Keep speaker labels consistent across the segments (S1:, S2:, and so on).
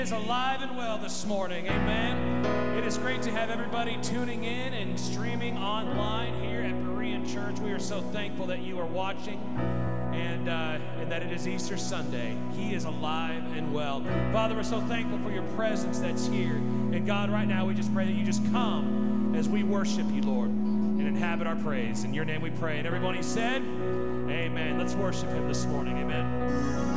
S1: is alive and well this morning. Amen. It is great to have everybody tuning in and streaming online here at Berean Church. We are so thankful that you are watching and, uh, and that it is Easter Sunday. He is alive and well. Father, we're so thankful for your presence that's here. And God, right now, we just pray that you just come as we worship you, Lord, and inhabit our praise. In your name we pray. And everybody said, Amen. Let's worship him this morning. Amen.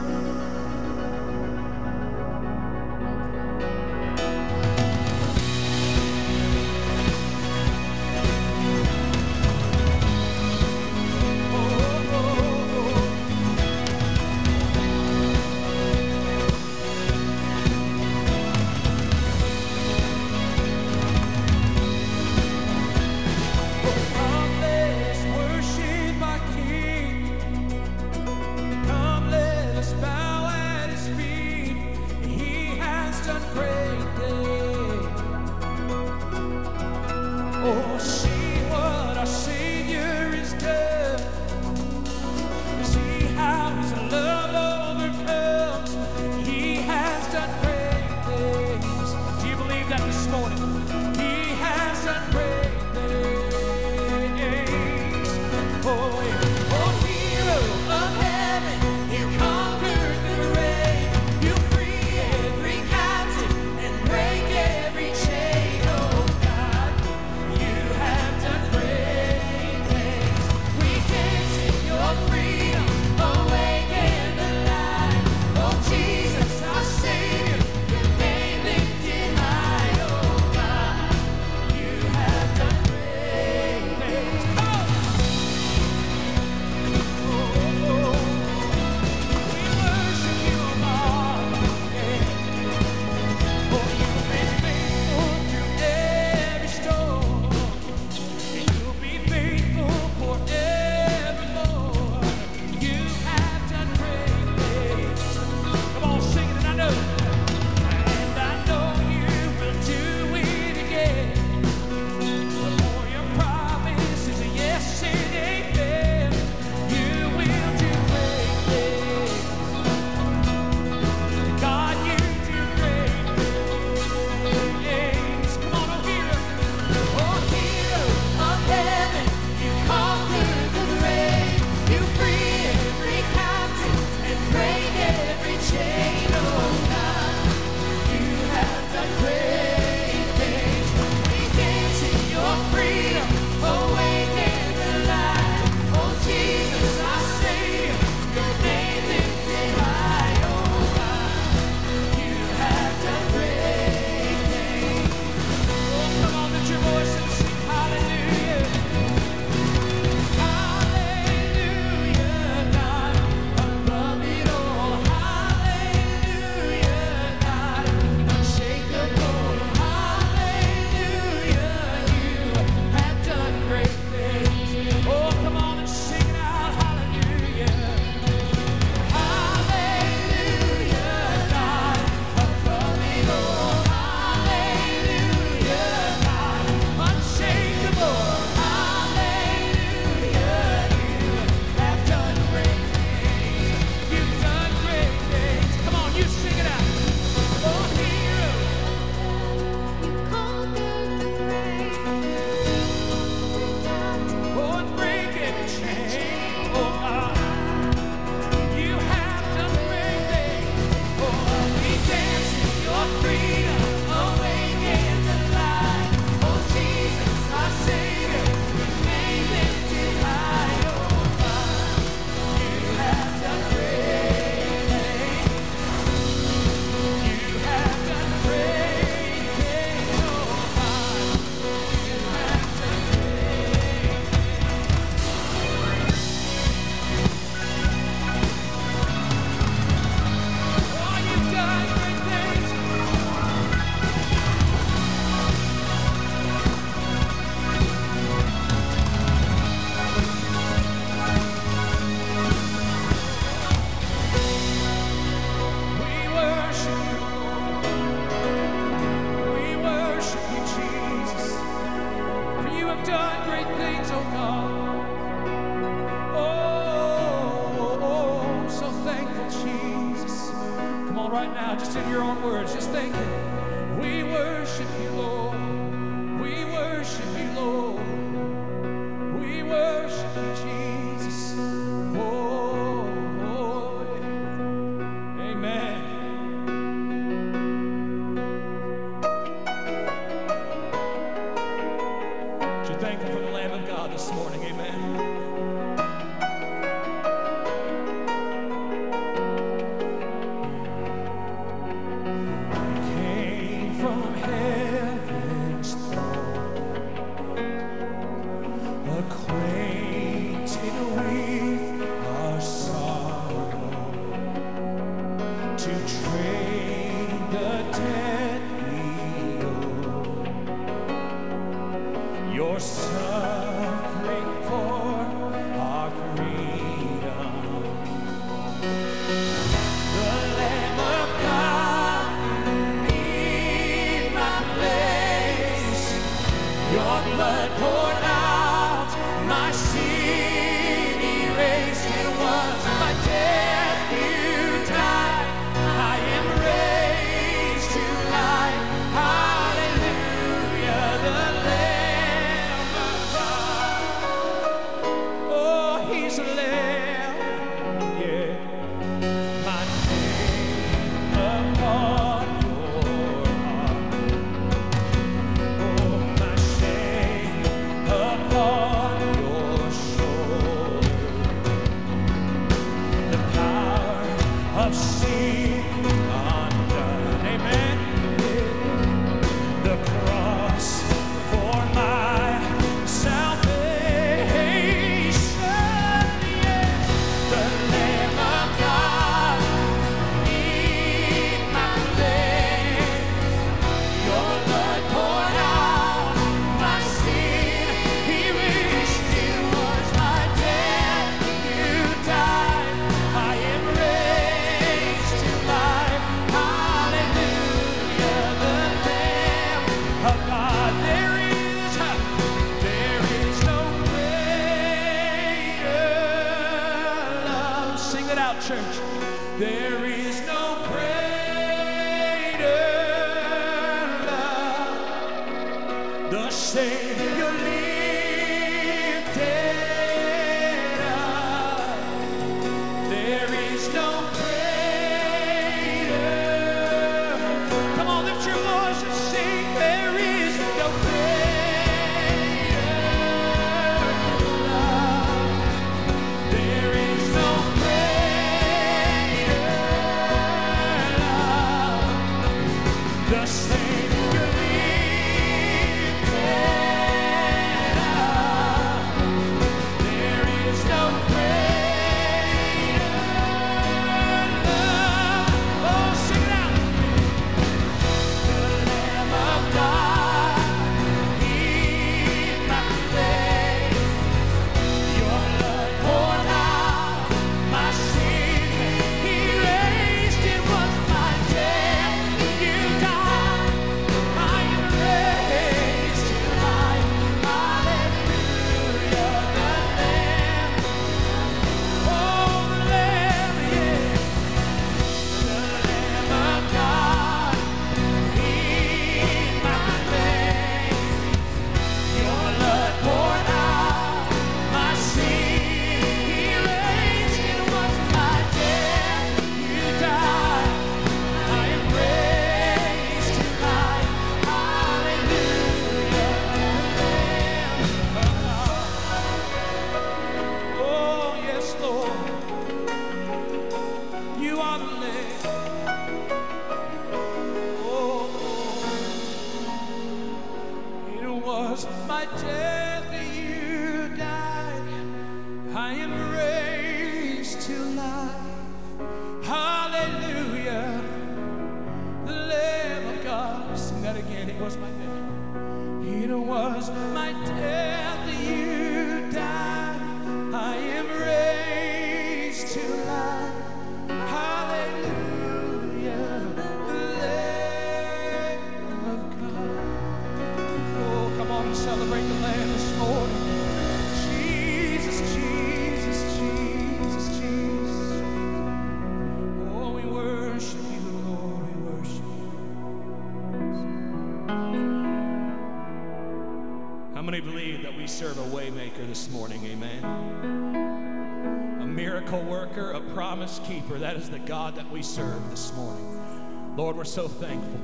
S1: Keeper. That is the God that we serve this morning. Lord, we're so thankful.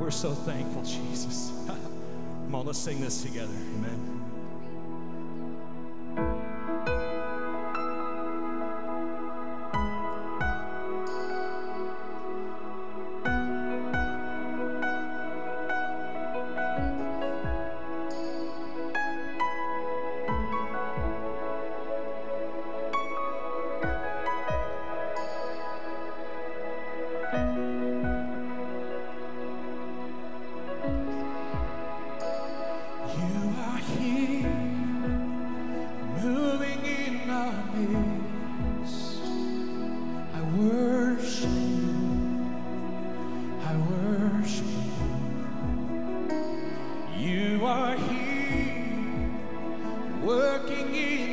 S1: We're so thankful, Jesus. Come on, let's sing this together. Amen. are here working in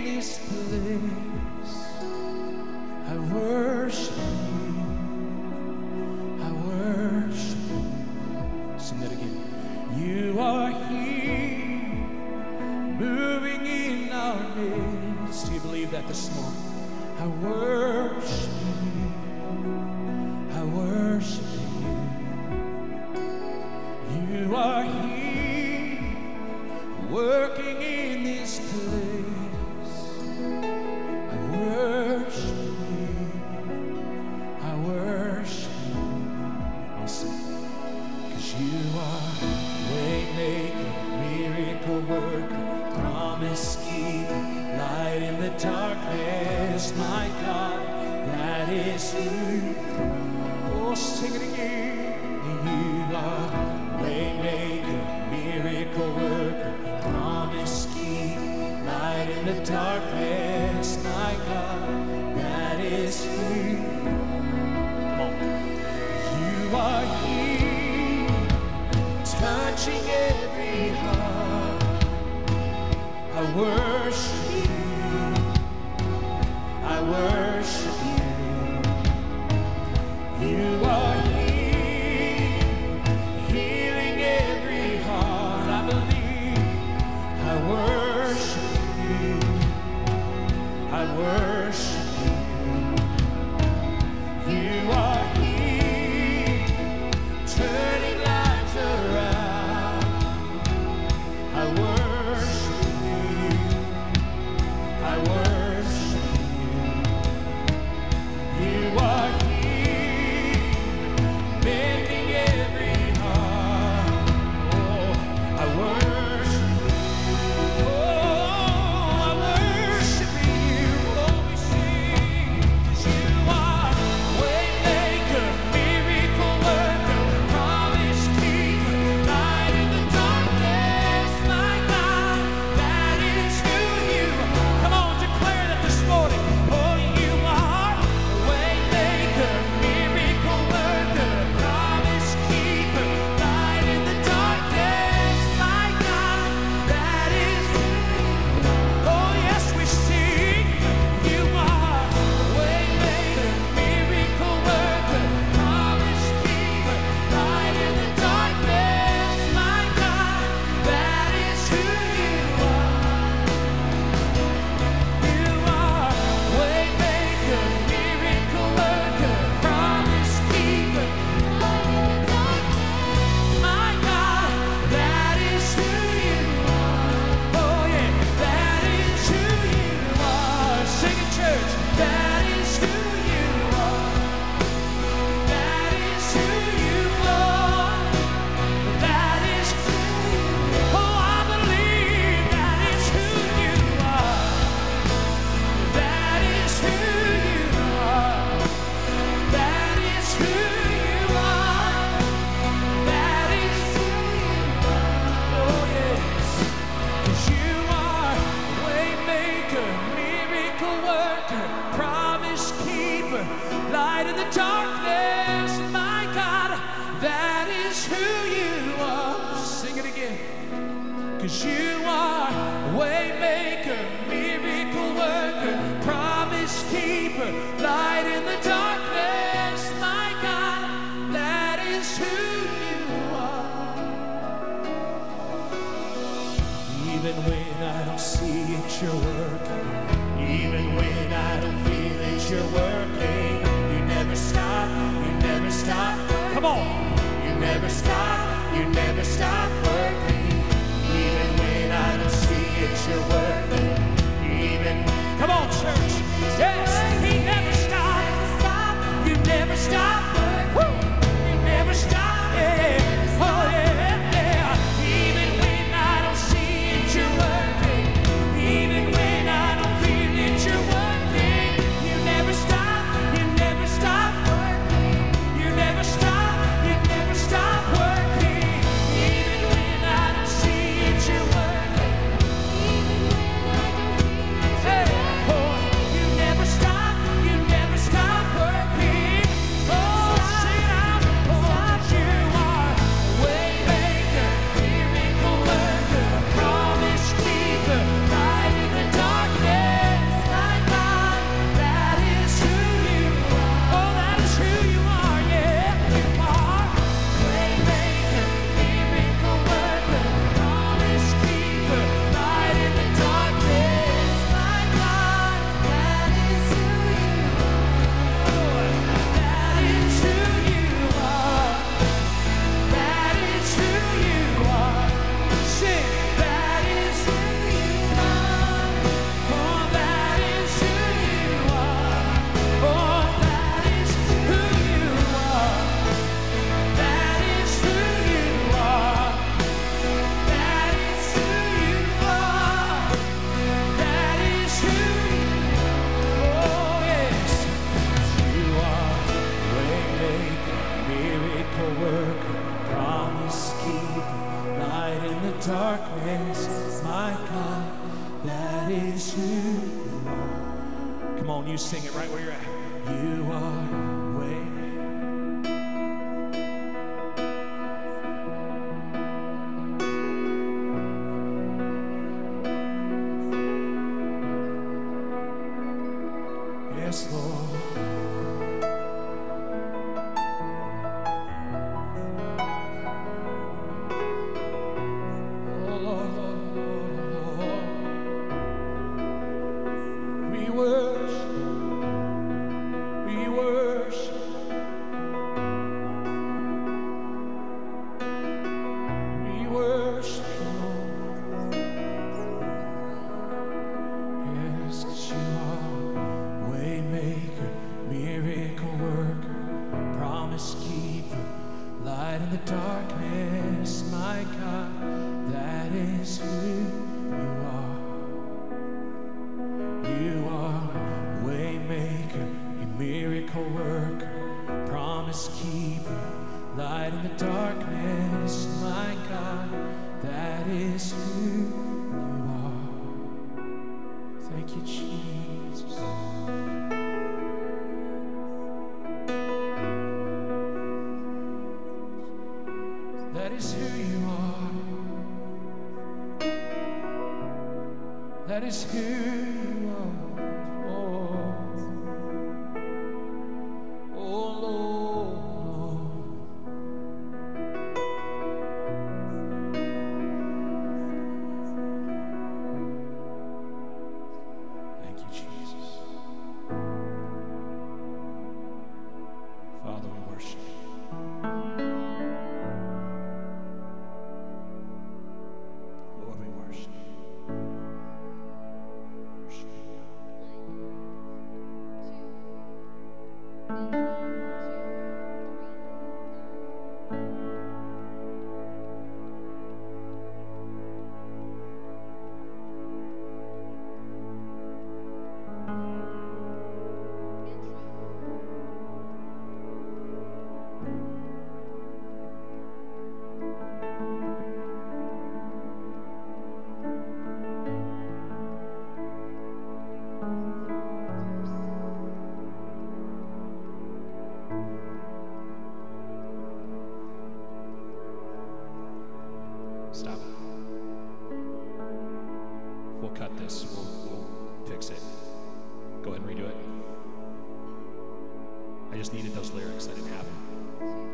S1: I just needed those lyrics. I didn't have them.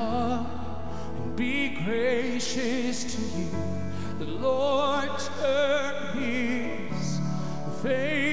S2: and
S1: be gracious to you. The Lord turn his face.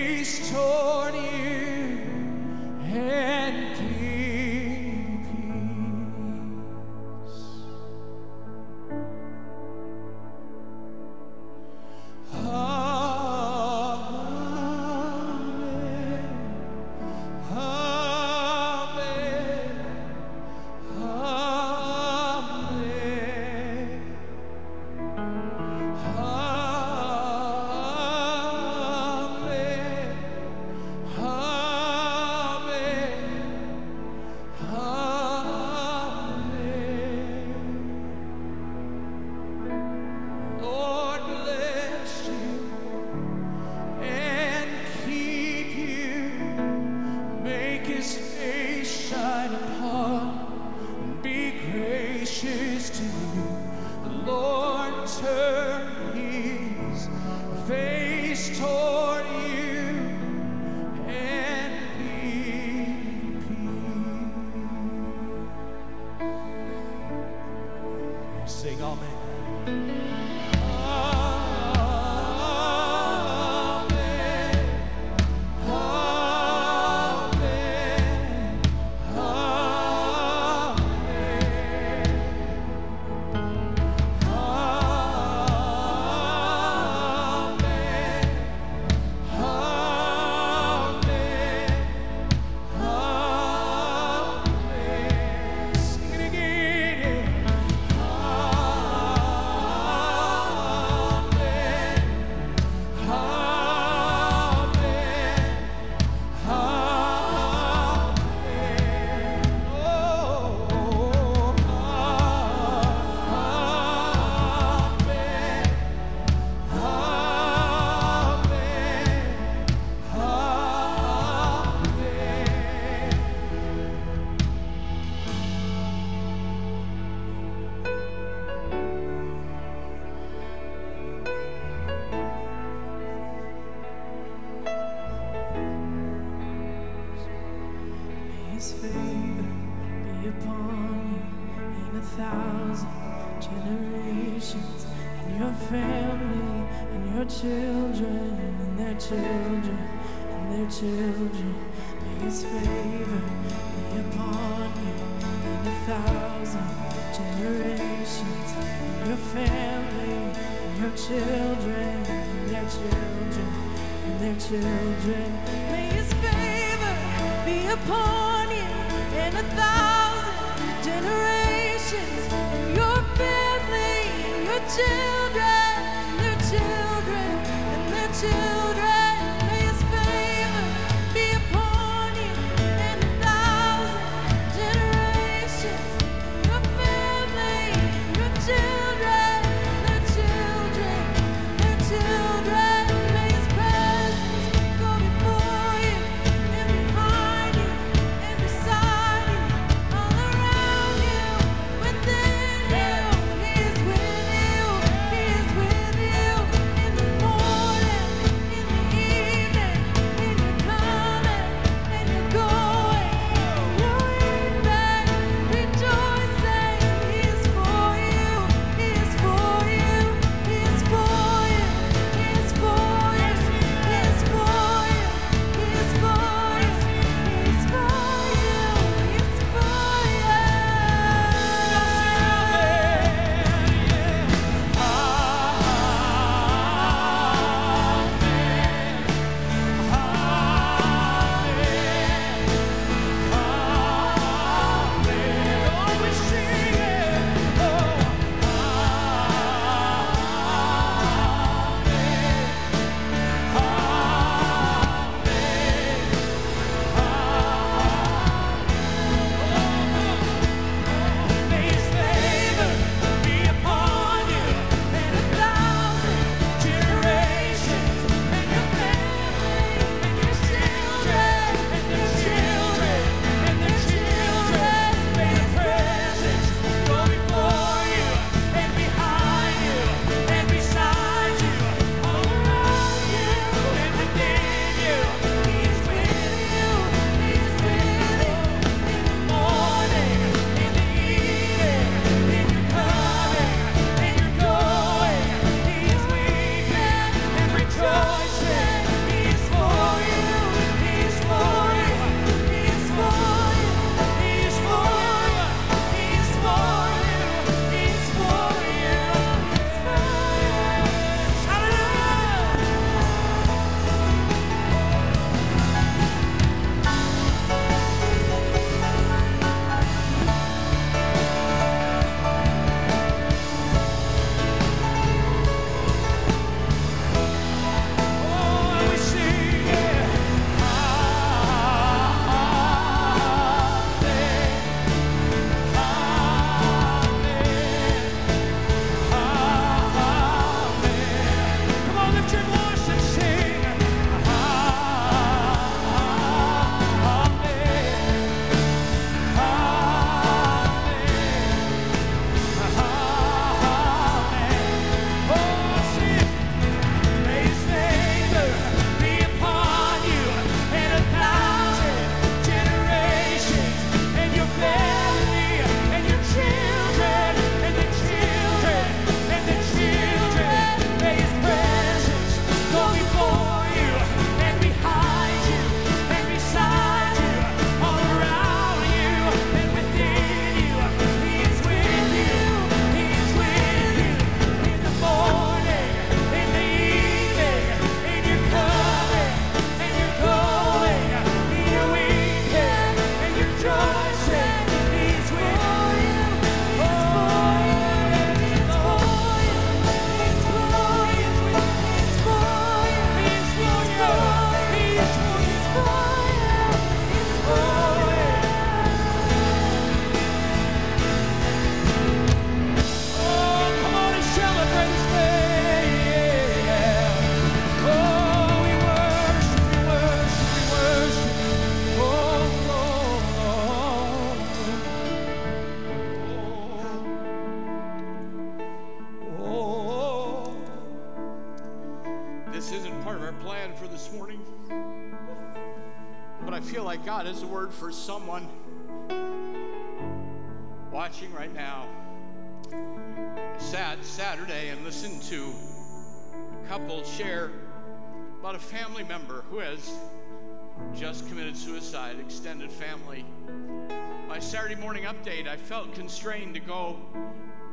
S3: Felt constrained to go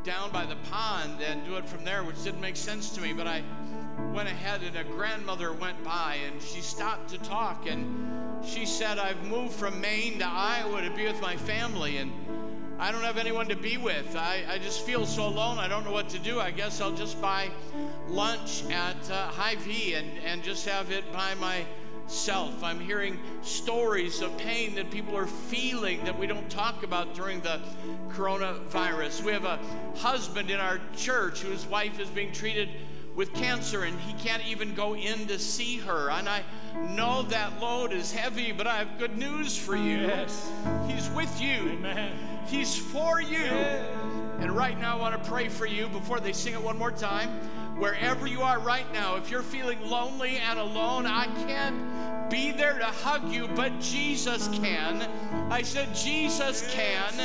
S3: down by the pond and do it from there, which didn't make sense to me, but I went ahead and a grandmother went by and she stopped to talk and she said, I've moved from Maine to Iowa to be with my family and I don't have anyone to be with. I, I just feel so alone. I don't know what to do. I guess I'll just buy lunch at uh, Hy-Vee and, and just have it by myself. I'm hearing stories of pain that people are feeling that we don't talk about during the coronavirus. We have a husband in our church whose wife is being treated with cancer and he can't even go in to see her. And I know that load is heavy, but I have good news for you.
S1: Yes.
S3: He's with you.
S1: Amen.
S3: He's for you. And right now, I want to pray for you before they sing it one more time. Wherever you are right now, if you're feeling lonely and alone, I can't be there to hug you, but Jesus can. I said, Jesus can.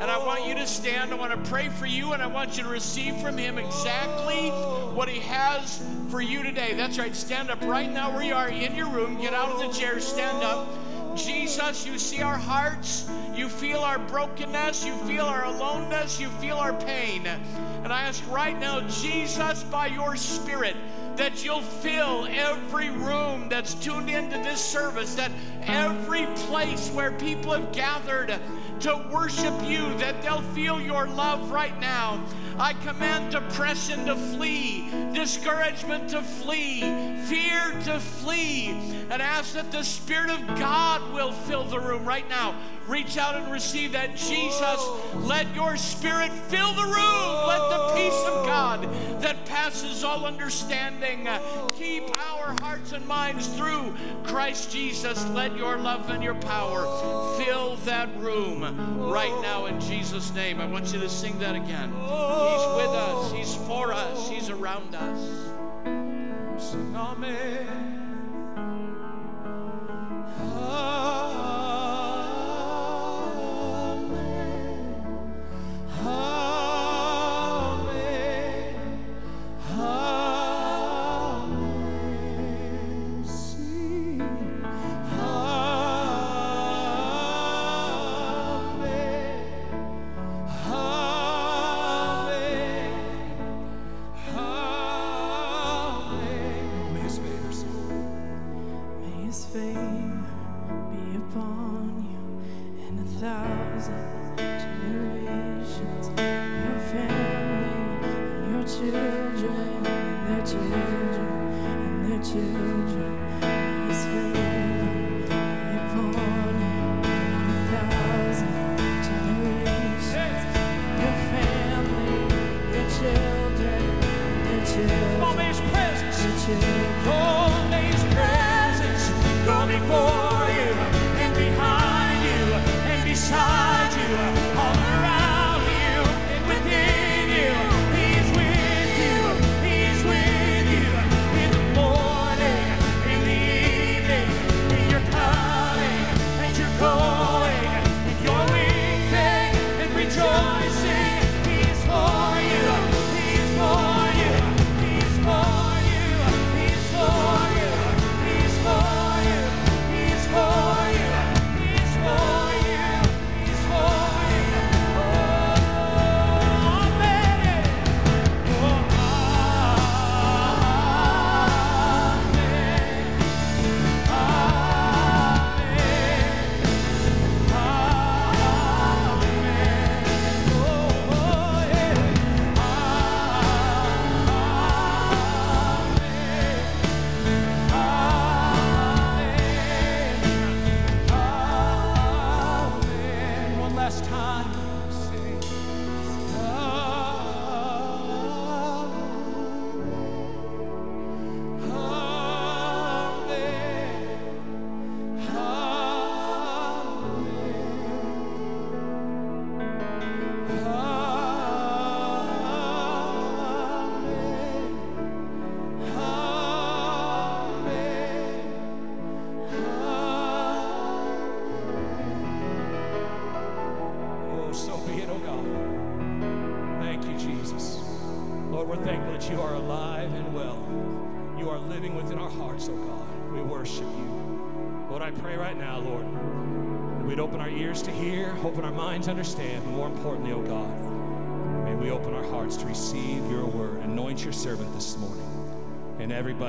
S3: And I want you to stand. I want to pray for you, and I want you to receive from Him exactly what He has for you today. That's right. Stand up right now where you are in your room. Get out of the chair. Stand up. Jesus, you see our hearts. You feel our brokenness. You feel our aloneness. You feel our pain. And I ask right now, Jesus, by your Spirit, that you'll fill every room that's tuned into this service, that every place where people have gathered to worship you, that they'll feel your love right now. I command depression to flee, discouragement to flee, fear to flee, and ask that the Spirit of God will fill the room right now. Reach out and receive that. Jesus, let your Spirit fill the room. Let the peace of God that passes all understanding uh, keep our hearts and minds through Christ Jesus. Let your love and your power fill that room right now in Jesus' name. I want you to sing that again. He's with us, He's for us, He's around us.
S1: Sing amen. Miss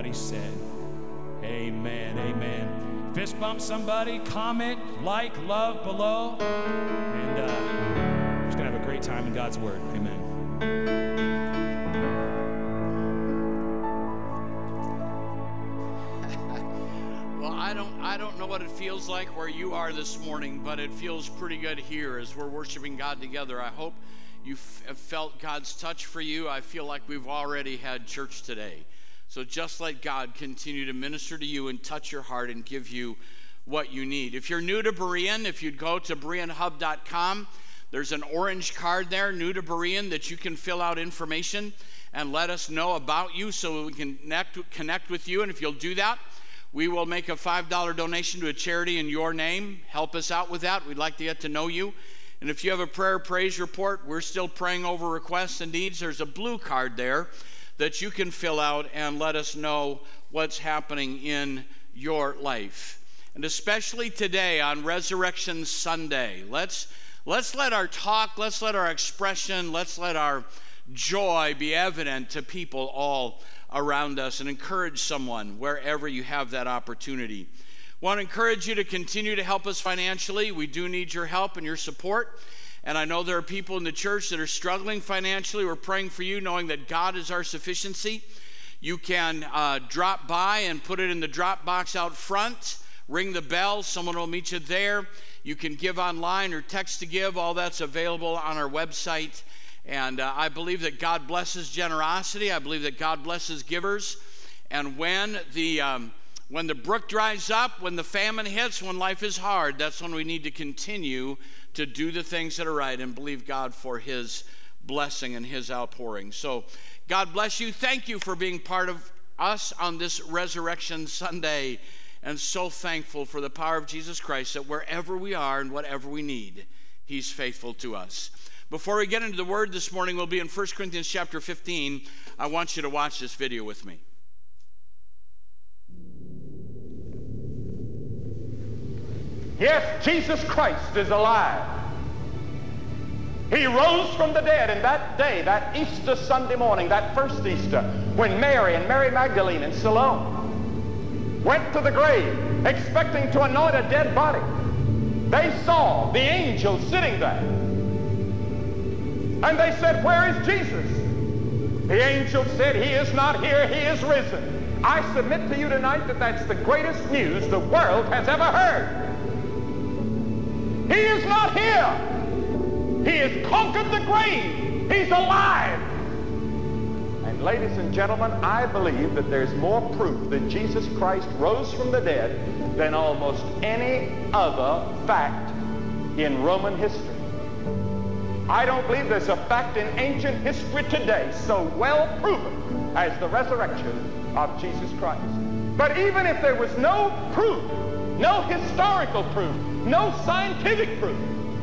S1: everybody said, Amen. Amen. Fist bump somebody, comment, like, love below. And uh, just to have a great time in God's Word. Amen.
S3: Well, I don't I don't know what it feels like where you are this morning, but it feels pretty good here as we're worshiping God together. I hope you have felt God's touch for you. I feel like we've already had church today. So just let God continue to minister to you and touch your heart and give you what you need. If you're new to Berean, if you'd go to BereanHub.com, there's an orange card there, new to Berean, that you can fill out information and let us know about you so we can connect, connect with you. And if you'll do that, we will make a $5 donation to a charity in your name. Help us out with that. We'd like to get to know you. And if you have a prayer praise report, we're still praying over requests and needs. There's a blue card there that you can fill out and let us know what's happening in your life. And especially today on Resurrection Sunday, let's let's let our talk, let's let our expression, let's let our joy be evident to people all around us and encourage someone wherever you have that opportunity. Want to encourage you to continue to help us financially. We do need your help and your support. And I know there are people in the church that are struggling financially. We're praying for you, knowing that God is our sufficiency. You can uh, drop by and put it in the drop box out front. Ring the bell, someone will meet you there. You can give online or text to give. All that's available on our website. And uh, I believe that God blesses generosity. I believe that God blesses givers. And when the um, when the brook dries up, when the famine hits, when life is hard, that's when we need to continue to do the things that are right and believe God for His blessing and His outpouring. So, God bless you. Thank you for being part of us on this Resurrection Sunday. And so thankful for the power of Jesus Christ that wherever we are and whatever we need, He's faithful to us. Before we get into the word this morning, we'll be in 1 Corinthians chapter 15. I want you to watch this video with me.
S4: Yes, Jesus Christ is alive. He rose from the dead, and that day, that Easter Sunday morning, that first Easter, when Mary and Mary Magdalene and Salome went to the grave expecting to anoint a dead body, they saw the angel sitting there. And they said, Where is Jesus? The angel said, He is not here, He is risen. I submit to you tonight that that's the greatest news the world has ever heard. He is not here. He has conquered the grave. He's alive. And ladies and gentlemen, I believe that there's more proof that Jesus Christ rose from the dead than almost any other fact in Roman history. I don't believe there's a fact in ancient history today so well proven as the resurrection of Jesus Christ. But even if there was no proof, no historical proof, no scientific proof,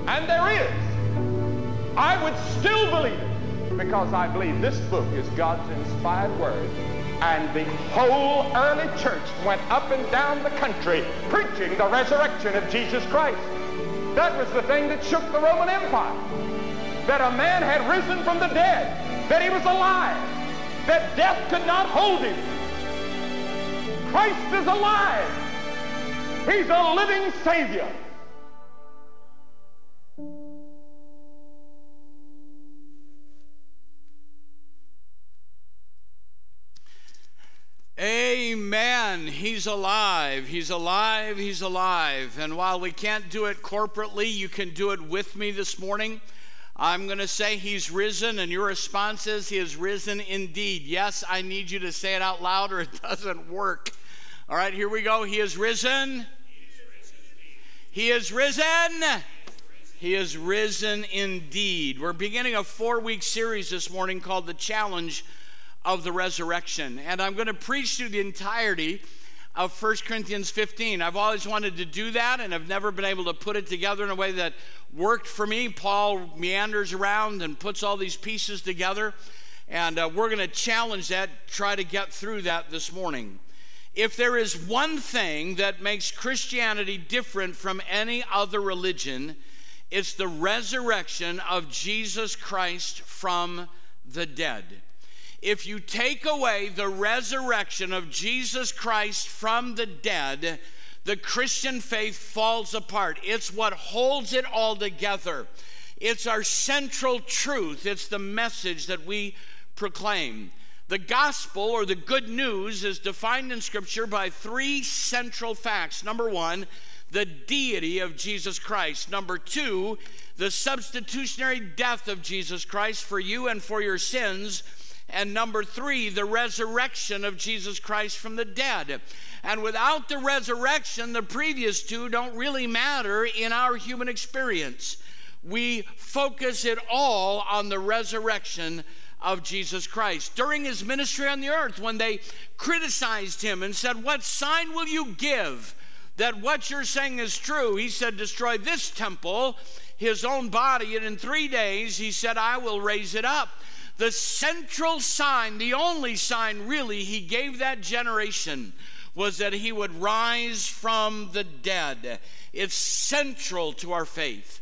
S4: and there is, I would still believe it because I believe this book is God's inspired word. And the whole early church went up and down the country preaching the resurrection of Jesus Christ. That was the thing that shook the Roman Empire. That a man had risen from the dead, that he was alive, that death could not hold him. Christ is alive. He's a living Savior.
S3: He's alive. He's alive. He's alive. And while we can't do it corporately, you can do it with me this morning. I'm going to say he's risen, and your response is he is risen indeed. Yes, I need you to say it out loud or it doesn't work. All right, here we go. He is risen. He is risen. He is risen indeed. We're beginning a four week series this morning called The Challenge of the Resurrection. And I'm going to preach through the entirety of 1 Corinthians 15. I've always wanted to do that and I've never been able to put it together in a way that worked for me. Paul meanders around and puts all these pieces together. And uh, we're going to challenge that, try to get through that this morning. If there is one thing that makes Christianity different from any other religion, it's the resurrection of Jesus Christ from the dead. If you take away the resurrection of Jesus Christ from the dead, the Christian faith falls apart. It's what holds it all together. It's our central truth, it's the message that we proclaim. The gospel or the good news is defined in Scripture by three central facts. Number one, the deity of Jesus Christ. Number two, the substitutionary death of Jesus Christ for you and for your sins. And number three, the resurrection of Jesus Christ from the dead. And without the resurrection, the previous two don't really matter in our human experience. We focus it all on the resurrection of Jesus Christ. During his ministry on the earth, when they criticized him and said, What sign will you give that what you're saying is true? He said, Destroy this temple, his own body, and in three days, he said, I will raise it up. The central sign, the only sign really he gave that generation was that he would rise from the dead. It's central to our faith.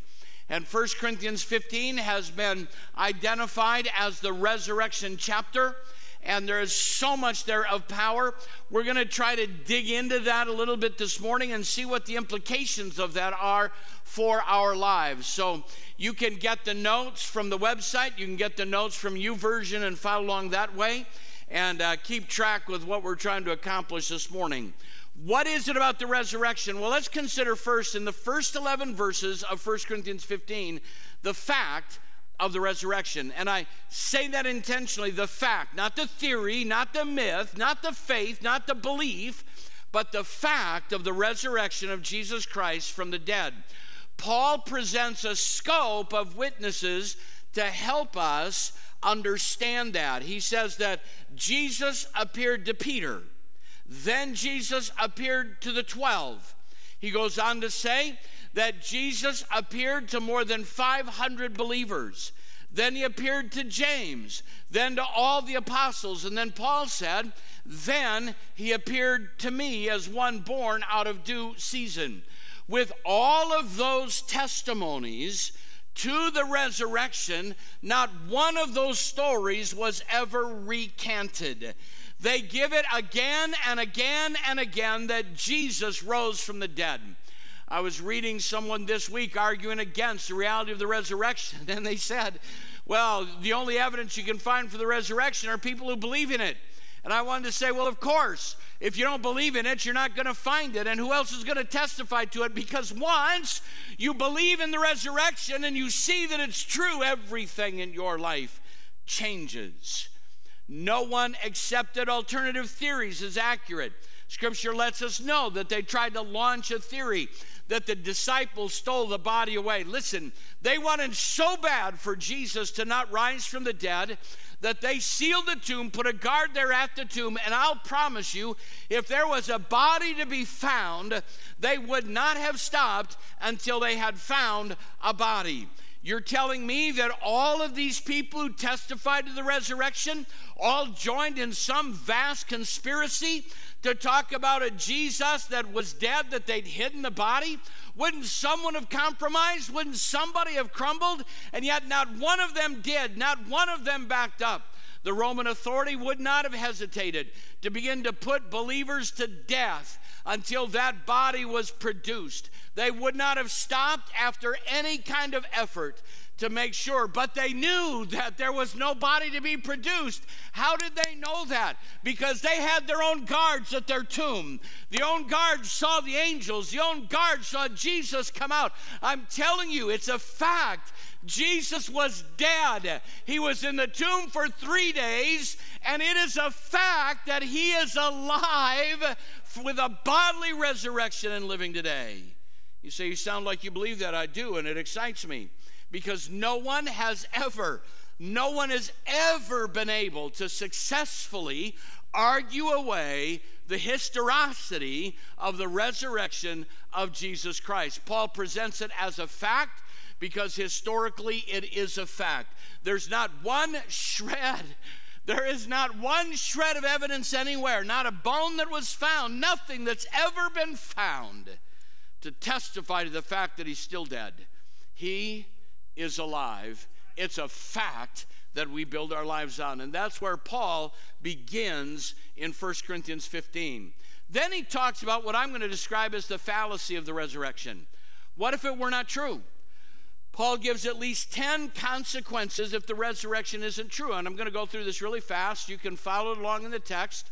S3: And 1 Corinthians 15 has been identified as the resurrection chapter. And there is so much there of power. We're going to try to dig into that a little bit this morning and see what the implications of that are for our lives. So you can get the notes from the website, you can get the notes from YouVersion and follow along that way and uh, keep track with what we're trying to accomplish this morning. What is it about the resurrection? Well, let's consider first in the first 11 verses of 1 Corinthians 15 the fact of the resurrection. And I say that intentionally the fact, not the theory, not the myth, not the faith, not the belief, but the fact of the resurrection of Jesus Christ from the dead. Paul presents a scope of witnesses to help us understand that. He says that Jesus appeared to Peter. Then Jesus appeared to the 12. He goes on to say that Jesus appeared to more than 500 believers. Then he appeared to James, then to all the apostles. And then Paul said, Then he appeared to me as one born out of due season. With all of those testimonies to the resurrection, not one of those stories was ever recanted. They give it again and again and again that Jesus rose from the dead. I was reading someone this week arguing against the reality of the resurrection, and they said, Well, the only evidence you can find for the resurrection are people who believe in it. And I wanted to say, Well, of course, if you don't believe in it, you're not going to find it. And who else is going to testify to it? Because once you believe in the resurrection and you see that it's true, everything in your life changes. No one accepted alternative theories as accurate. Scripture lets us know that they tried to launch a theory that the disciples stole the body away. Listen, they wanted so bad for Jesus to not rise from the dead that they sealed the tomb, put a guard there at the tomb, and I'll promise you, if there was a body to be found, they would not have stopped until they had found a body. You're telling me that all of these people who testified to the resurrection all joined in some vast conspiracy to talk about a Jesus that was dead, that they'd hidden the body? Wouldn't someone have compromised? Wouldn't somebody have crumbled? And yet, not one of them did, not one of them backed up. The Roman authority would not have hesitated to begin to put believers to death until that body was produced. They would not have stopped after any kind of effort to make sure, but they knew that there was no body to be produced. How did they know that? Because they had their own guards at their tomb. The own guards saw the angels, the own guards saw Jesus come out. I'm telling you, it's a fact. Jesus was dead. He was in the tomb for three days, and it is a fact that he is alive with a bodily resurrection and living today. You say, You sound like you believe that. I do, and it excites me because no one has ever, no one has ever been able to successfully argue away the historicity of the resurrection of Jesus Christ. Paul presents it as a fact Because historically it is a fact. There's not one shred there is not one shred of evidence anywhere, not a bone that was found, nothing that's ever been found to testify to the fact that he's still dead. He is alive. It's a fact that we build our lives on. And that's where Paul begins in 1 Corinthians 15. Then he talks about what I'm going to describe as the fallacy of the resurrection. What if it were not true? Paul gives at least 10 consequences if the resurrection isn't true. And I'm going to go through this really fast. You can follow along in the text.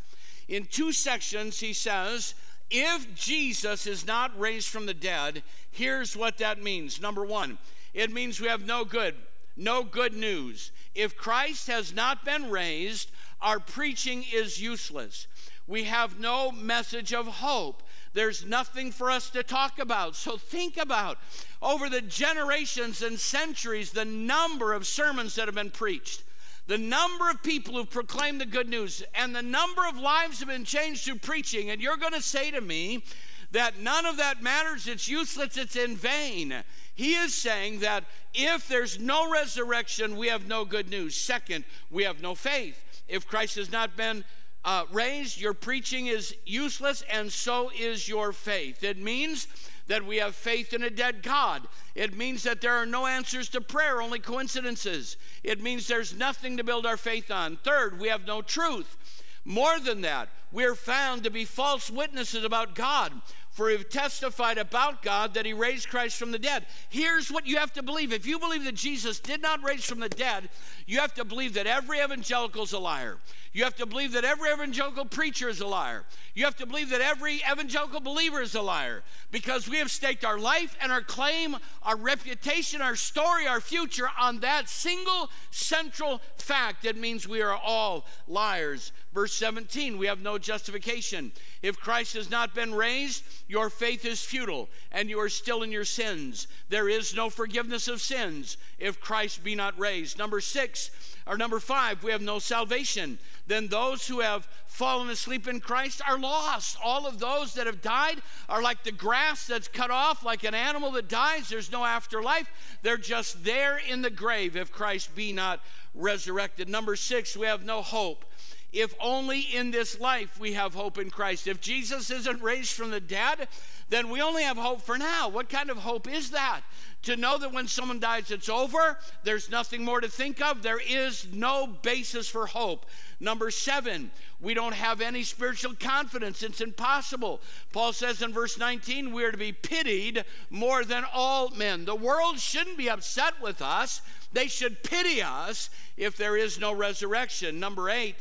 S3: In two sections, he says, if Jesus is not raised from the dead, here's what that means. Number one, it means we have no good, no good news. If Christ has not been raised, our preaching is useless. We have no message of hope. There's nothing for us to talk about. So think about over the generations and centuries the number of sermons that have been preached, the number of people who've proclaimed the good news, and the number of lives have been changed through preaching. And you're going to say to me that none of that matters, it's useless, it's in vain. He is saying that if there's no resurrection, we have no good news. Second, we have no faith. If Christ has not been uh, raised, your preaching is useless, and so is your faith. It means that we have faith in a dead God. It means that there are no answers to prayer, only coincidences. It means there's nothing to build our faith on. Third, we have no truth. More than that, we're found to be false witnesses about God for we've testified about God that he raised Christ from the dead. Here's what you have to believe. If you believe that Jesus did not raise from the dead, you have to believe that every evangelical is a liar. You have to believe that every evangelical preacher is a liar. You have to believe that every evangelical believer is a liar because we have staked our life and our claim, our reputation, our story, our future on that single central fact. It means we are all liars. Verse 17, we have no justification. If Christ has not been raised, your faith is futile and you are still in your sins. There is no forgiveness of sins if Christ be not raised. Number six, or number five, we have no salvation. Then those who have fallen asleep in Christ are lost. All of those that have died are like the grass that's cut off, like an animal that dies. There's no afterlife. They're just there in the grave if Christ be not resurrected. Number six, we have no hope if only in this life we have hope in Christ. If Jesus isn't raised from the dead, then we only have hope for now. What kind of hope is that? To know that when someone dies, it's over, there's nothing more to think of, there is no basis for hope. Number seven, we don't have any spiritual confidence. It's impossible. Paul says in verse 19, we are to be pitied more than all men. The world shouldn't be upset with us, they should pity us if there is no resurrection. Number eight,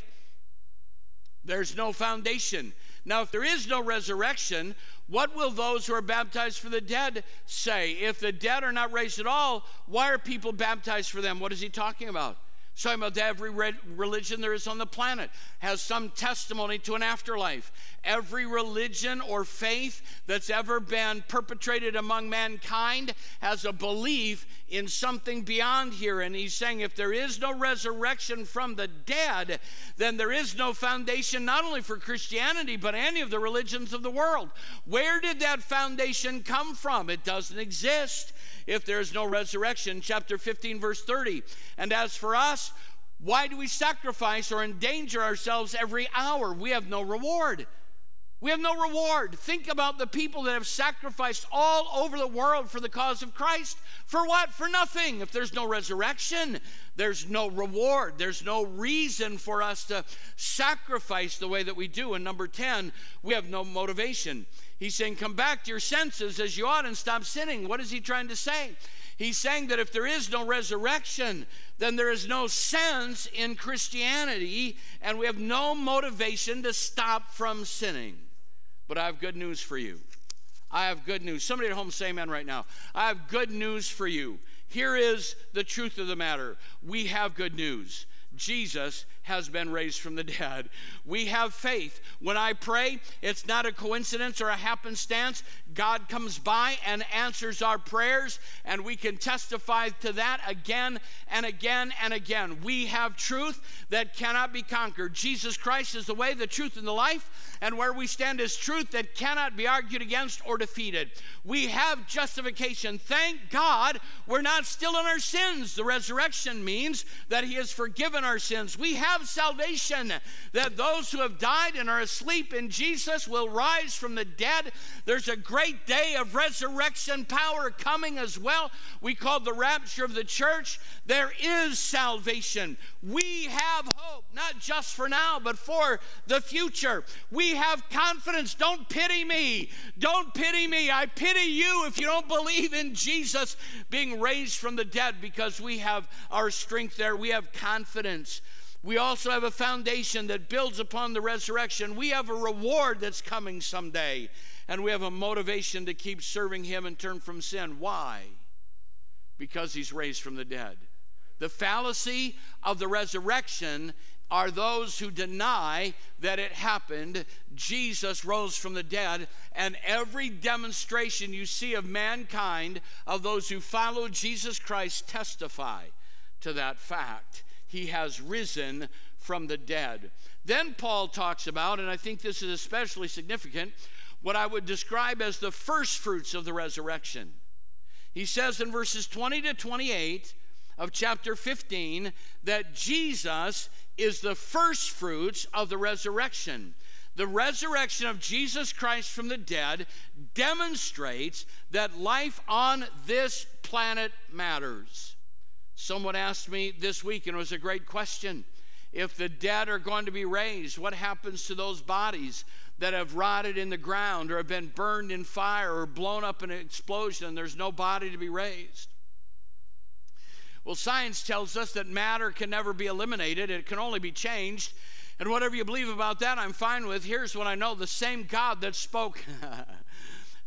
S3: there's no foundation. Now, if there is no resurrection, what will those who are baptized for the dead say? If the dead are not raised at all, why are people baptized for them? What is he talking about? Talking about every religion there is on the planet has some testimony to an afterlife. Every religion or faith that's ever been perpetrated among mankind has a belief in something beyond here. And he's saying if there is no resurrection from the dead, then there is no foundation not only for Christianity, but any of the religions of the world. Where did that foundation come from? It doesn't exist if there is no resurrection. Chapter 15, verse 30. And as for us, why do we sacrifice or endanger ourselves every hour? We have no reward. We have no reward. Think about the people that have sacrificed all over the world for the cause of Christ. For what? For nothing. If there's no resurrection, there's no reward. There's no reason for us to sacrifice the way that we do. And number 10, we have no motivation. He's saying, Come back to your senses as you ought and stop sinning. What is he trying to say? He's saying that if there is no resurrection, then there is no sense in Christianity, and we have no motivation to stop from sinning. But I have good news for you. I have good news. Somebody at home say amen right now. I have good news for you. Here is the truth of the matter we have good news. Jesus has been raised from the dead. We have faith. When I pray, it's not a coincidence or a happenstance. God comes by and answers our prayers, and we can testify to that again and again and again. We have truth that cannot be conquered. Jesus Christ is the way, the truth, and the life, and where we stand is truth that cannot be argued against or defeated. We have justification. Thank God we're not still in our sins. The resurrection means that He has forgiven our sins. We have salvation, that those who have died and are asleep in Jesus will rise from the dead. There's a great day of resurrection power coming as well. We call the rapture of the church. There is salvation. We have hope, not just for now, but for the future. We have confidence. Don't pity me. Don't pity me. I pity you if you don't believe in Jesus being raised from the dead because we have our strength there. We have confidence. We also have a foundation that builds upon the resurrection. We have a reward that's coming someday. And we have a motivation to keep serving Him and turn from sin. Why? Because He's raised from the dead. The fallacy of the resurrection are those who deny that it happened. Jesus rose from the dead, and every demonstration you see of mankind, of those who follow Jesus Christ, testify to that fact. He has risen from the dead. Then Paul talks about, and I think this is especially significant, what I would describe as the first fruits of the resurrection. He says in verses 20 to 28 of chapter 15 that Jesus is the first fruits of the resurrection. The resurrection of Jesus Christ from the dead demonstrates that life on this planet matters. Someone asked me this week, and it was a great question. If the dead are going to be raised, what happens to those bodies that have rotted in the ground or have been burned in fire or blown up in an explosion there's no body to be raised? Well, science tells us that matter can never be eliminated, it can only be changed. And whatever you believe about that, I'm fine with. Here's what I know the same God that spoke.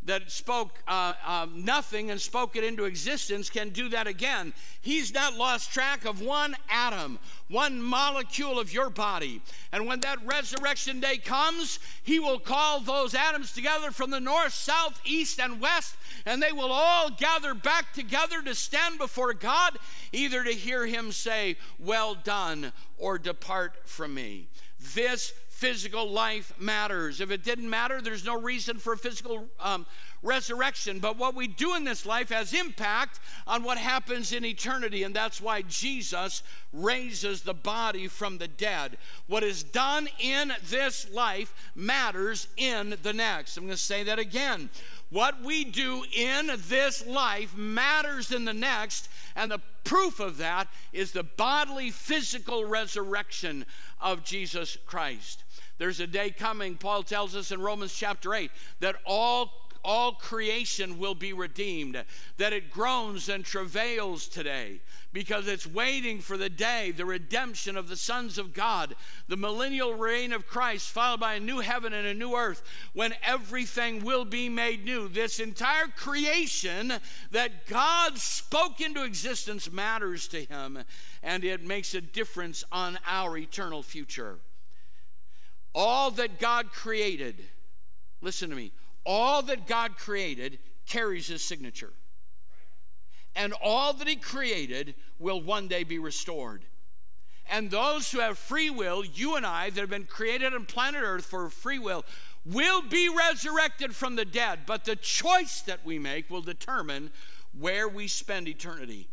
S3: that spoke uh, um, nothing and spoke it into existence can do that again. He's not lost track of one atom, one molecule of your body. And when that resurrection day comes, He will call those atoms together from the north, south, east, and west, and they will all gather back together to stand before God, either to hear Him say, Well done, or depart from me. This physical life matters. If it didn't matter, there's no reason for physical um, resurrection. But what we do in this life has impact on what happens in eternity. And that's why Jesus raises the body from the dead. What is done in this life matters in the next. I'm going to say that again. What we do in this life matters in the next, and the proof of that is the bodily, physical resurrection of Jesus Christ. There's a day coming, Paul tells us in Romans chapter 8, that all all creation will be redeemed, that it groans and travails today because it's waiting for the day, the redemption of the sons of God, the millennial reign of Christ, followed by a new heaven and a new earth, when everything will be made new. This entire creation that God spoke into existence matters to him, and it makes a difference on our eternal future. All that God created, listen to me, all that God created carries his signature. And all that he created will one day be restored. And those who have free will, you and I, that have been created on planet Earth for free will, will be resurrected from the dead. But the choice that we make will determine where we spend eternity,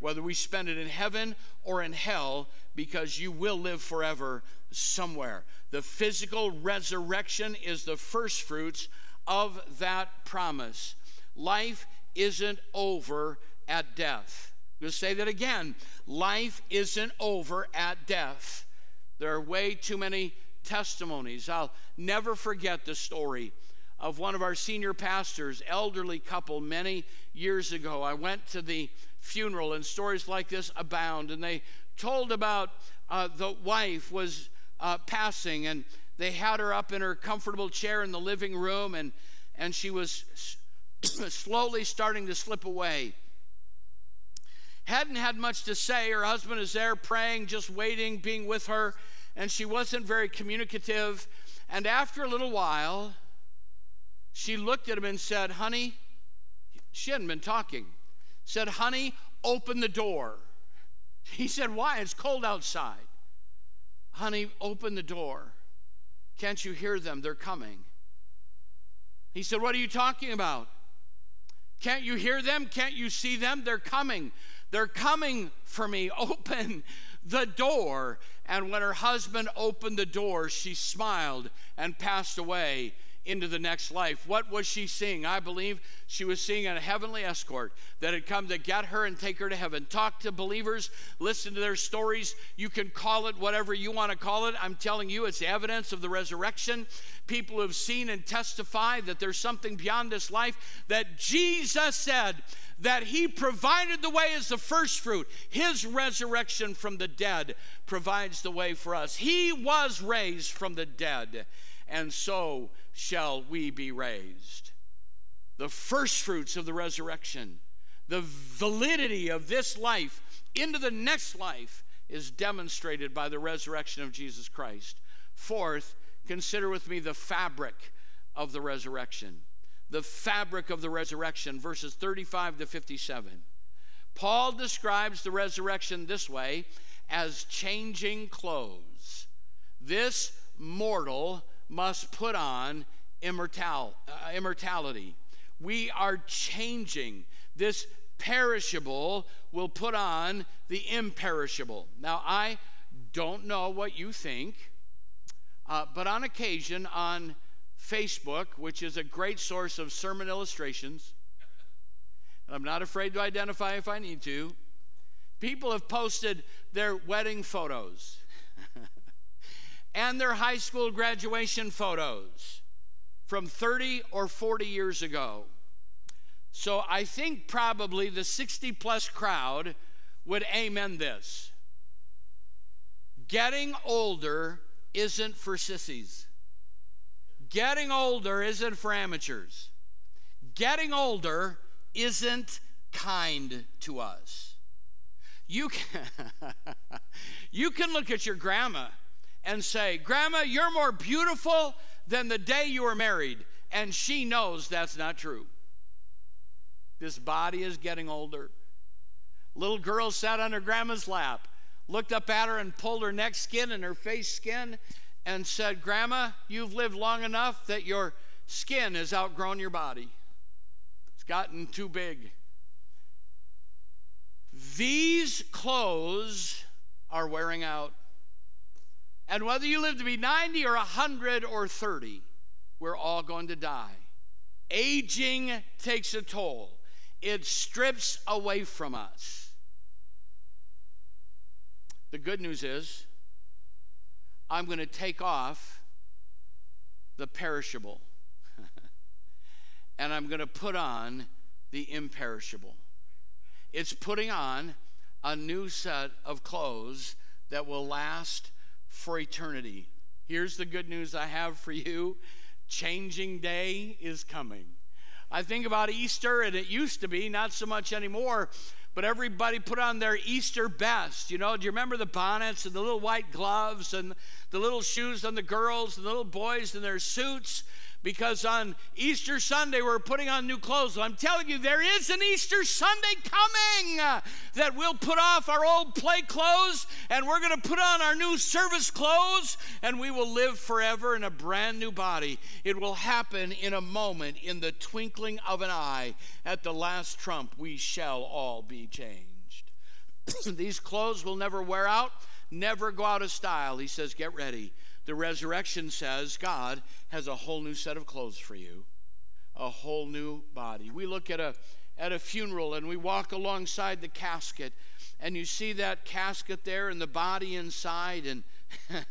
S3: whether we spend it in heaven or in hell, because you will live forever somewhere. The physical resurrection is the first fruits of that promise. Life isn't over at death. I'm going to say that again. Life isn't over at death. There are way too many testimonies. I'll never forget the story of one of our senior pastors, elderly couple, many years ago. I went to the funeral, and stories like this abound. And they told about uh, the wife was uh, passing, and they had her up in her comfortable chair in the living room, and, and she was slowly starting to slip away. hadn't had much to say. Her husband is there praying, just waiting, being with her, and she wasn't very communicative. And after a little while, she looked at him and said, Honey, she hadn't been talking, said, Honey, open the door. He said, Why? It's cold outside. Honey, open the door. Can't you hear them? They're coming. He said, What are you talking about? Can't you hear them? Can't you see them? They're coming. They're coming for me. Open the door. And when her husband opened the door, she smiled and passed away into the next life. What was she seeing? I believe she was seeing a heavenly escort that had come to get her and take her to heaven. Talk to believers, listen to their stories. You can call it whatever you want to call it. I'm telling you, it's evidence of the resurrection. People have seen and testify that there's something beyond this life that Jesus said that he provided the way as the first fruit. His resurrection from the dead provides the way for us. He was raised from the dead, and so shall we be raised. The first fruits of the resurrection, the validity of this life into the next life is demonstrated by the resurrection of Jesus Christ. Fourth, consider with me the fabric of the resurrection. The fabric of the resurrection, verses 35 to 57. Paul describes the resurrection this way as changing clothes. This mortal must put on immortal, uh, immortality. We are changing. This perishable will put on the imperishable. Now, I don't know what you think, uh, but on occasion on Facebook, which is a great source of sermon illustrations, and I'm not afraid to identify if I need to, people have posted their wedding photos and their high school graduation photos from 30 or 40 years ago. So I think probably the 60 plus crowd would amen this. Getting older isn't for sissies. Getting older isn't for amateurs. Getting older isn't kind to us. You can, you can look at your grandma and say, Grandma, you're more beautiful than the day you were married. And she knows that's not true. This body is getting older. Little girl sat on her grandma's lap, looked up at her and pulled her neck skin and her face skin and said, Grandma, you've lived long enough that your skin has outgrown your body. It's gotten too big. These clothes are wearing out. And whether you live to be 90 or 100 or 30, we're all going to die. Aging takes a toll, it strips away from us. The good news is, I'm going to take off the perishable and I'm going to put on the imperishable. It's putting on a new set of clothes that will last for eternity. Here's the good news I have for you changing day is coming. I think about Easter, and it used to be, not so much anymore, but everybody put on their Easter best. You know, do you remember the bonnets and the little white gloves and the little shoes on the girls and the little boys in their suits? Because on Easter Sunday we're putting on new clothes. I'm telling you, there is an Easter Sunday coming uh, that we'll put off our old play clothes and we're going to put on our new service clothes and we will live forever in a brand new body. It will happen in a moment, in the twinkling of an eye. At the last trump, we shall all be changed. These clothes will never wear out, never go out of style. He says, Get ready the resurrection says God has a whole new set of clothes for you, a whole new body. We look at a at a funeral and we walk alongside the casket and you see that casket there and the body inside and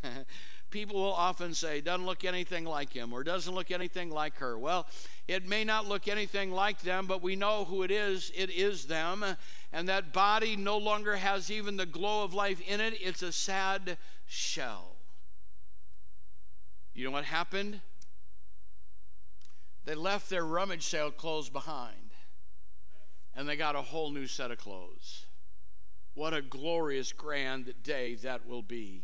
S3: people will often say doesn't look anything like him or doesn't look anything like her. Well it may not look anything like them but we know who it is. It is them. And that body no longer has even the glow of life in it. It's a sad shell you know what happened? They left their rummage sale clothes behind and they got a whole new set of clothes. What a glorious, grand day that will be.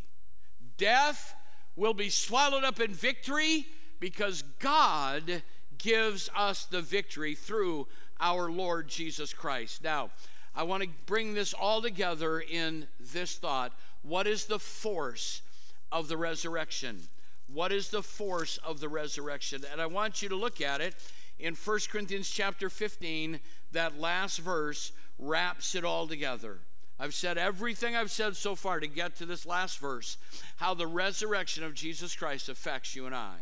S3: Death will be swallowed up in victory because God gives us the victory through our Lord Jesus Christ. Now, I want to bring this all together in this thought. What is the force of the resurrection? What is the force of the resurrection? And I want you to look at it in 1 Corinthians chapter 15. That last verse wraps it all together. I've said everything I've said so far to get to this last verse how the resurrection of Jesus Christ affects you and I.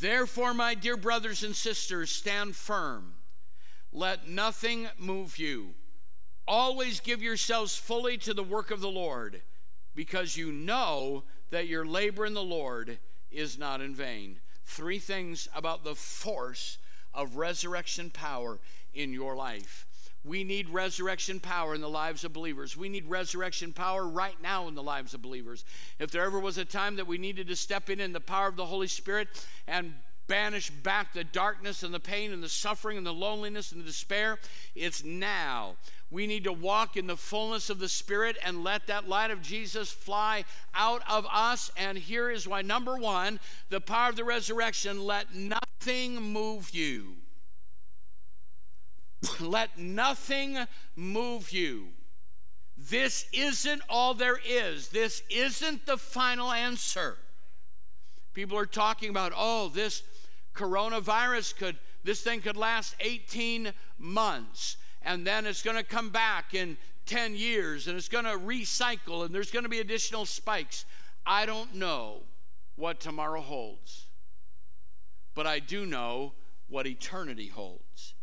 S3: Therefore, my dear brothers and sisters, stand firm. Let nothing move you. Always give yourselves fully to the work of the Lord, because you know that your labor in the Lord is not in vain. Three things about the force of resurrection power in your life. We need resurrection power in the lives of believers. We need resurrection power right now in the lives of believers. If there ever was a time that we needed to step in in the power of the Holy Spirit and banish back the darkness and the pain and the suffering and the loneliness and the despair, it's now. We need to walk in the fullness of the Spirit and let that light of Jesus fly out of us. And here is why number one, the power of the resurrection, let nothing move you. Let nothing move you. This isn't all there is. This isn't the final answer. People are talking about, oh, this coronavirus could, this thing could last 18 months, and then it's going to come back in 10 years, and it's going to recycle, and there's going to be additional spikes. I don't know what tomorrow holds, but I do know what eternity holds.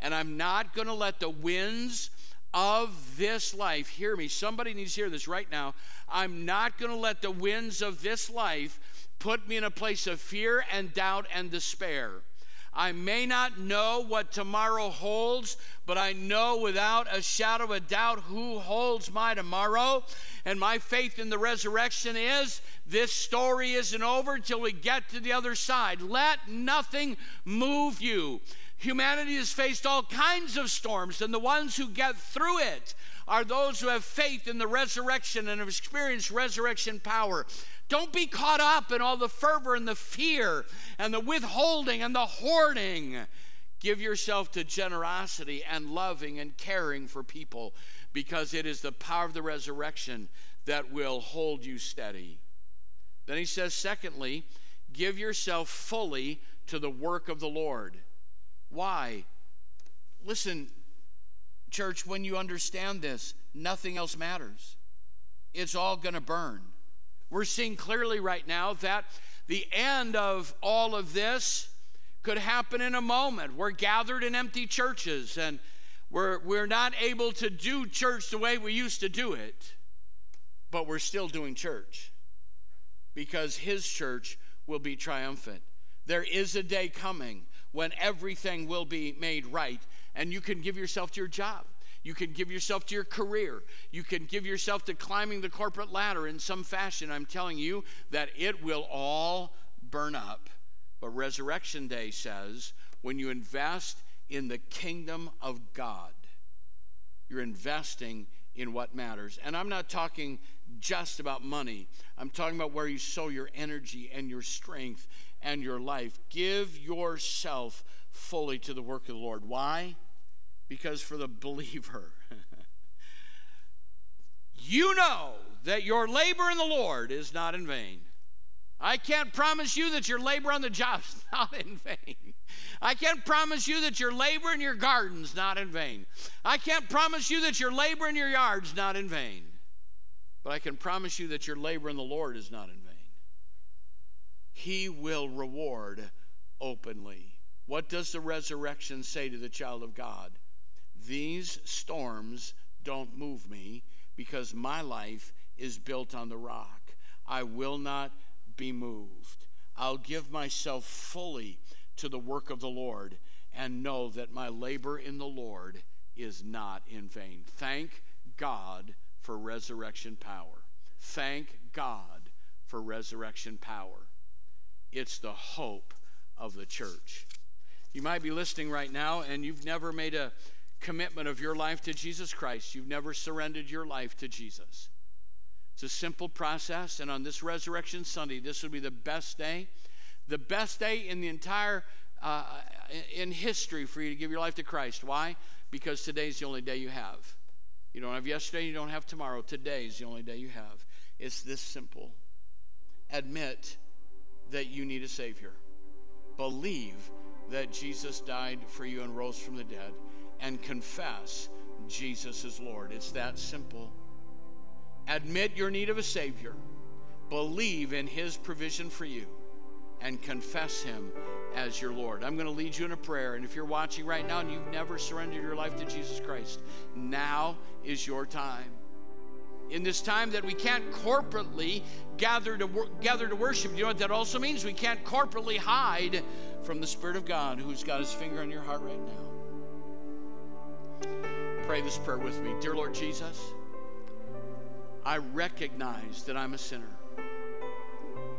S3: And I'm not going to let the winds of this life, hear me, somebody needs to hear this right now. I'm not going to let the winds of this life put me in a place of fear and doubt and despair. I may not know what tomorrow holds, but I know without a shadow of doubt who holds my tomorrow. And my faith in the resurrection is this story isn't over until we get to the other side. Let nothing move you. Humanity has faced all kinds of storms, and the ones who get through it are those who have faith in the resurrection and have experienced resurrection power. Don't be caught up in all the fervor and the fear and the withholding and the hoarding. Give yourself to generosity and loving and caring for people because it is the power of the resurrection that will hold you steady. Then he says, secondly, give yourself fully to the work of the Lord. Why? Listen, church, when you understand this, nothing else matters. It's all going to burn. We're seeing clearly right now that the end of all of this could happen in a moment. We're gathered in empty churches and we're, we're not able to do church the way we used to do it, but we're still doing church because His church will be triumphant. There is a day coming when everything will be made right and you can give yourself to your job. You can give yourself to your career. You can give yourself to climbing the corporate ladder in some fashion. I'm telling you that it will all burn up. But Resurrection Day says when you invest in the kingdom of God, you're investing in what matters. And I'm not talking just about money, I'm talking about where you sow your energy and your strength and your life. Give yourself fully to the work of the Lord. Why? Because for the believer, you know that your labor in the Lord is not in vain. I can't promise you that your labor on the job is not in vain. I can't promise you that your labor in your garden's not in vain. I can't promise you that your labor in your yard's not in vain. But I can promise you that your labor in the Lord is not in vain he will reward openly. What does the resurrection say to the child of God? These storms don't move me because my life is built on the rock. I will not be moved. I'll give myself fully to the work of the Lord and know that my labor in the Lord is not in vain. Thank God for resurrection power. Thank God for resurrection power. It's the hope of the church. You might be listening right now and you've never made a commitment of your life to Jesus Christ, you've never surrendered your life to Jesus. It's a simple process, and on this Resurrection Sunday, this will be the best day, the best day in the entire uh, in history for you to give your life to Christ. Why? Because today's the only day you have. You don't have yesterday, you don't have tomorrow. Today's the only day you have. It's this simple. Admit that you need a Savior. Believe that Jesus died for you and rose from the dead. And confess Jesus is Lord. It's that simple. Admit your need of a Savior. Believe in His provision for you. And confess Him as your Lord. I'm going to lead you in a prayer. And if you're watching right now and you've never surrendered your life to Jesus Christ, now is your time. In this time that we can't corporately gather to, gather to worship, you know what that also means? We can't corporately hide from the Spirit of God who's got his finger on your heart right now. Pray this prayer with me. Dear Lord Jesus, I recognize that I'm a sinner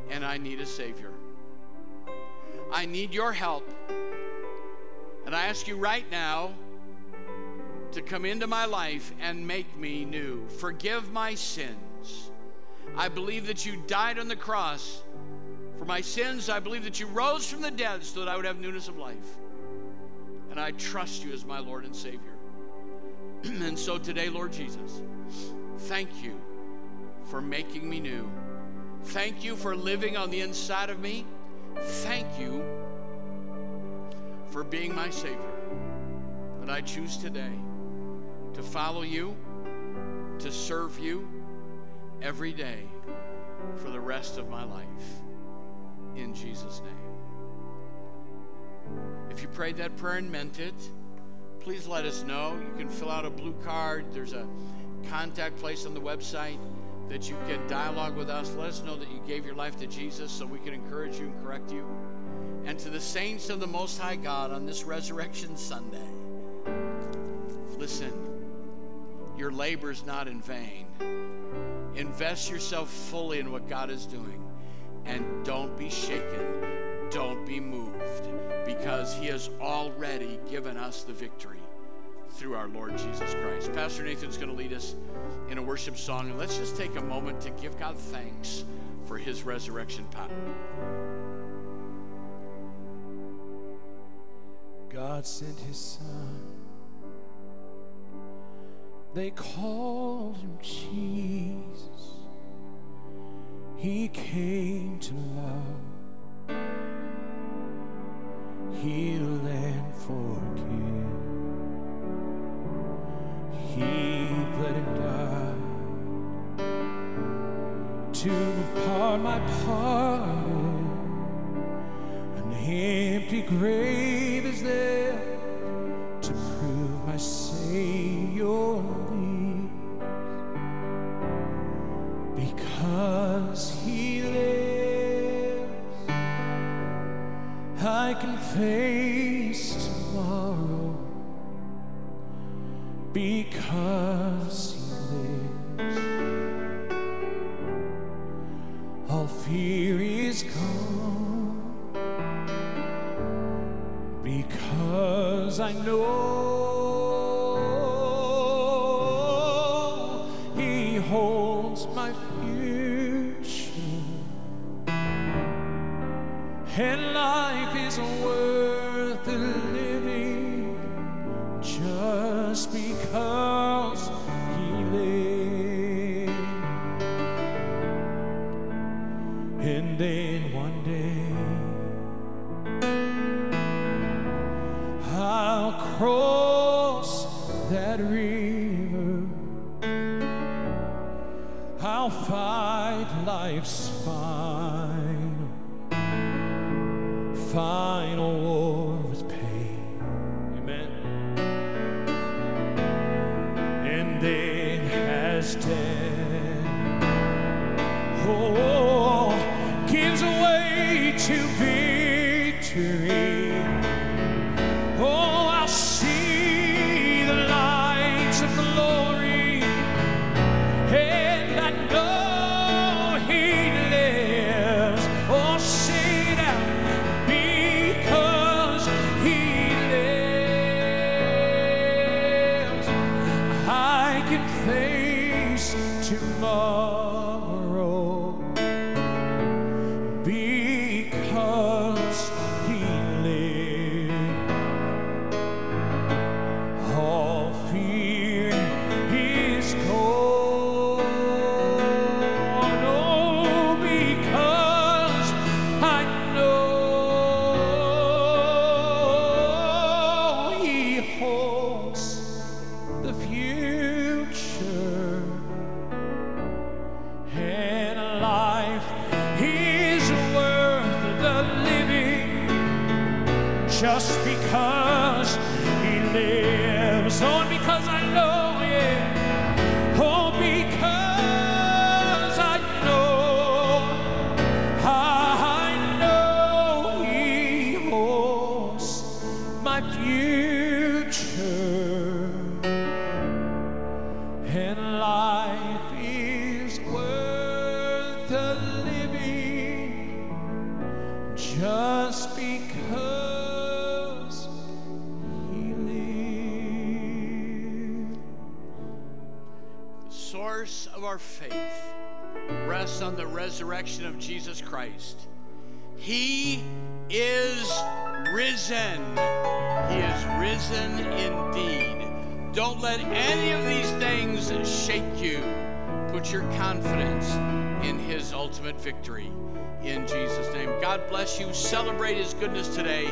S3: and I need a Savior. I need your help. And I ask you right now to come into my life and make me new. Forgive my sins. I believe that you died on the cross for my sins. I believe that you rose from the dead so that I would have newness of life. And I trust you as my Lord and Savior. and so today, Lord Jesus, thank you for making me new. Thank you for living on the inside of me. Thank you for being my Savior. And I choose today to follow you, to serve you every day for the rest of my life. In Jesus' name. If you prayed that prayer and meant it, please let us know. You can fill out a blue card. There's a contact place on the website that you can dialogue with us. Let us know that you gave your life to Jesus so we can encourage you and correct you. And to the saints of the Most High God on this Resurrection Sunday, listen, your labor is not in vain. Invest yourself fully in what God is doing. And don't be shaken, don't be moved, because He has already given us the victory through our Lord Jesus Christ. Pastor Nathan's going to lead us in a worship song, and let's just take a moment to give God thanks for his resurrection power.
S1: God sent his son. They called him Jesus. He came to love, heal, and forgive. He bled and died to part my pardon. An empty grave face tomorrow because
S3: God bless you. Celebrate His goodness today.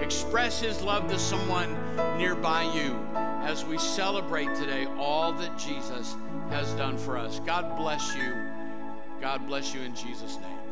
S3: Express His love to someone nearby you as we celebrate today all that Jesus has done for us. God bless you. God bless you in Jesus' name.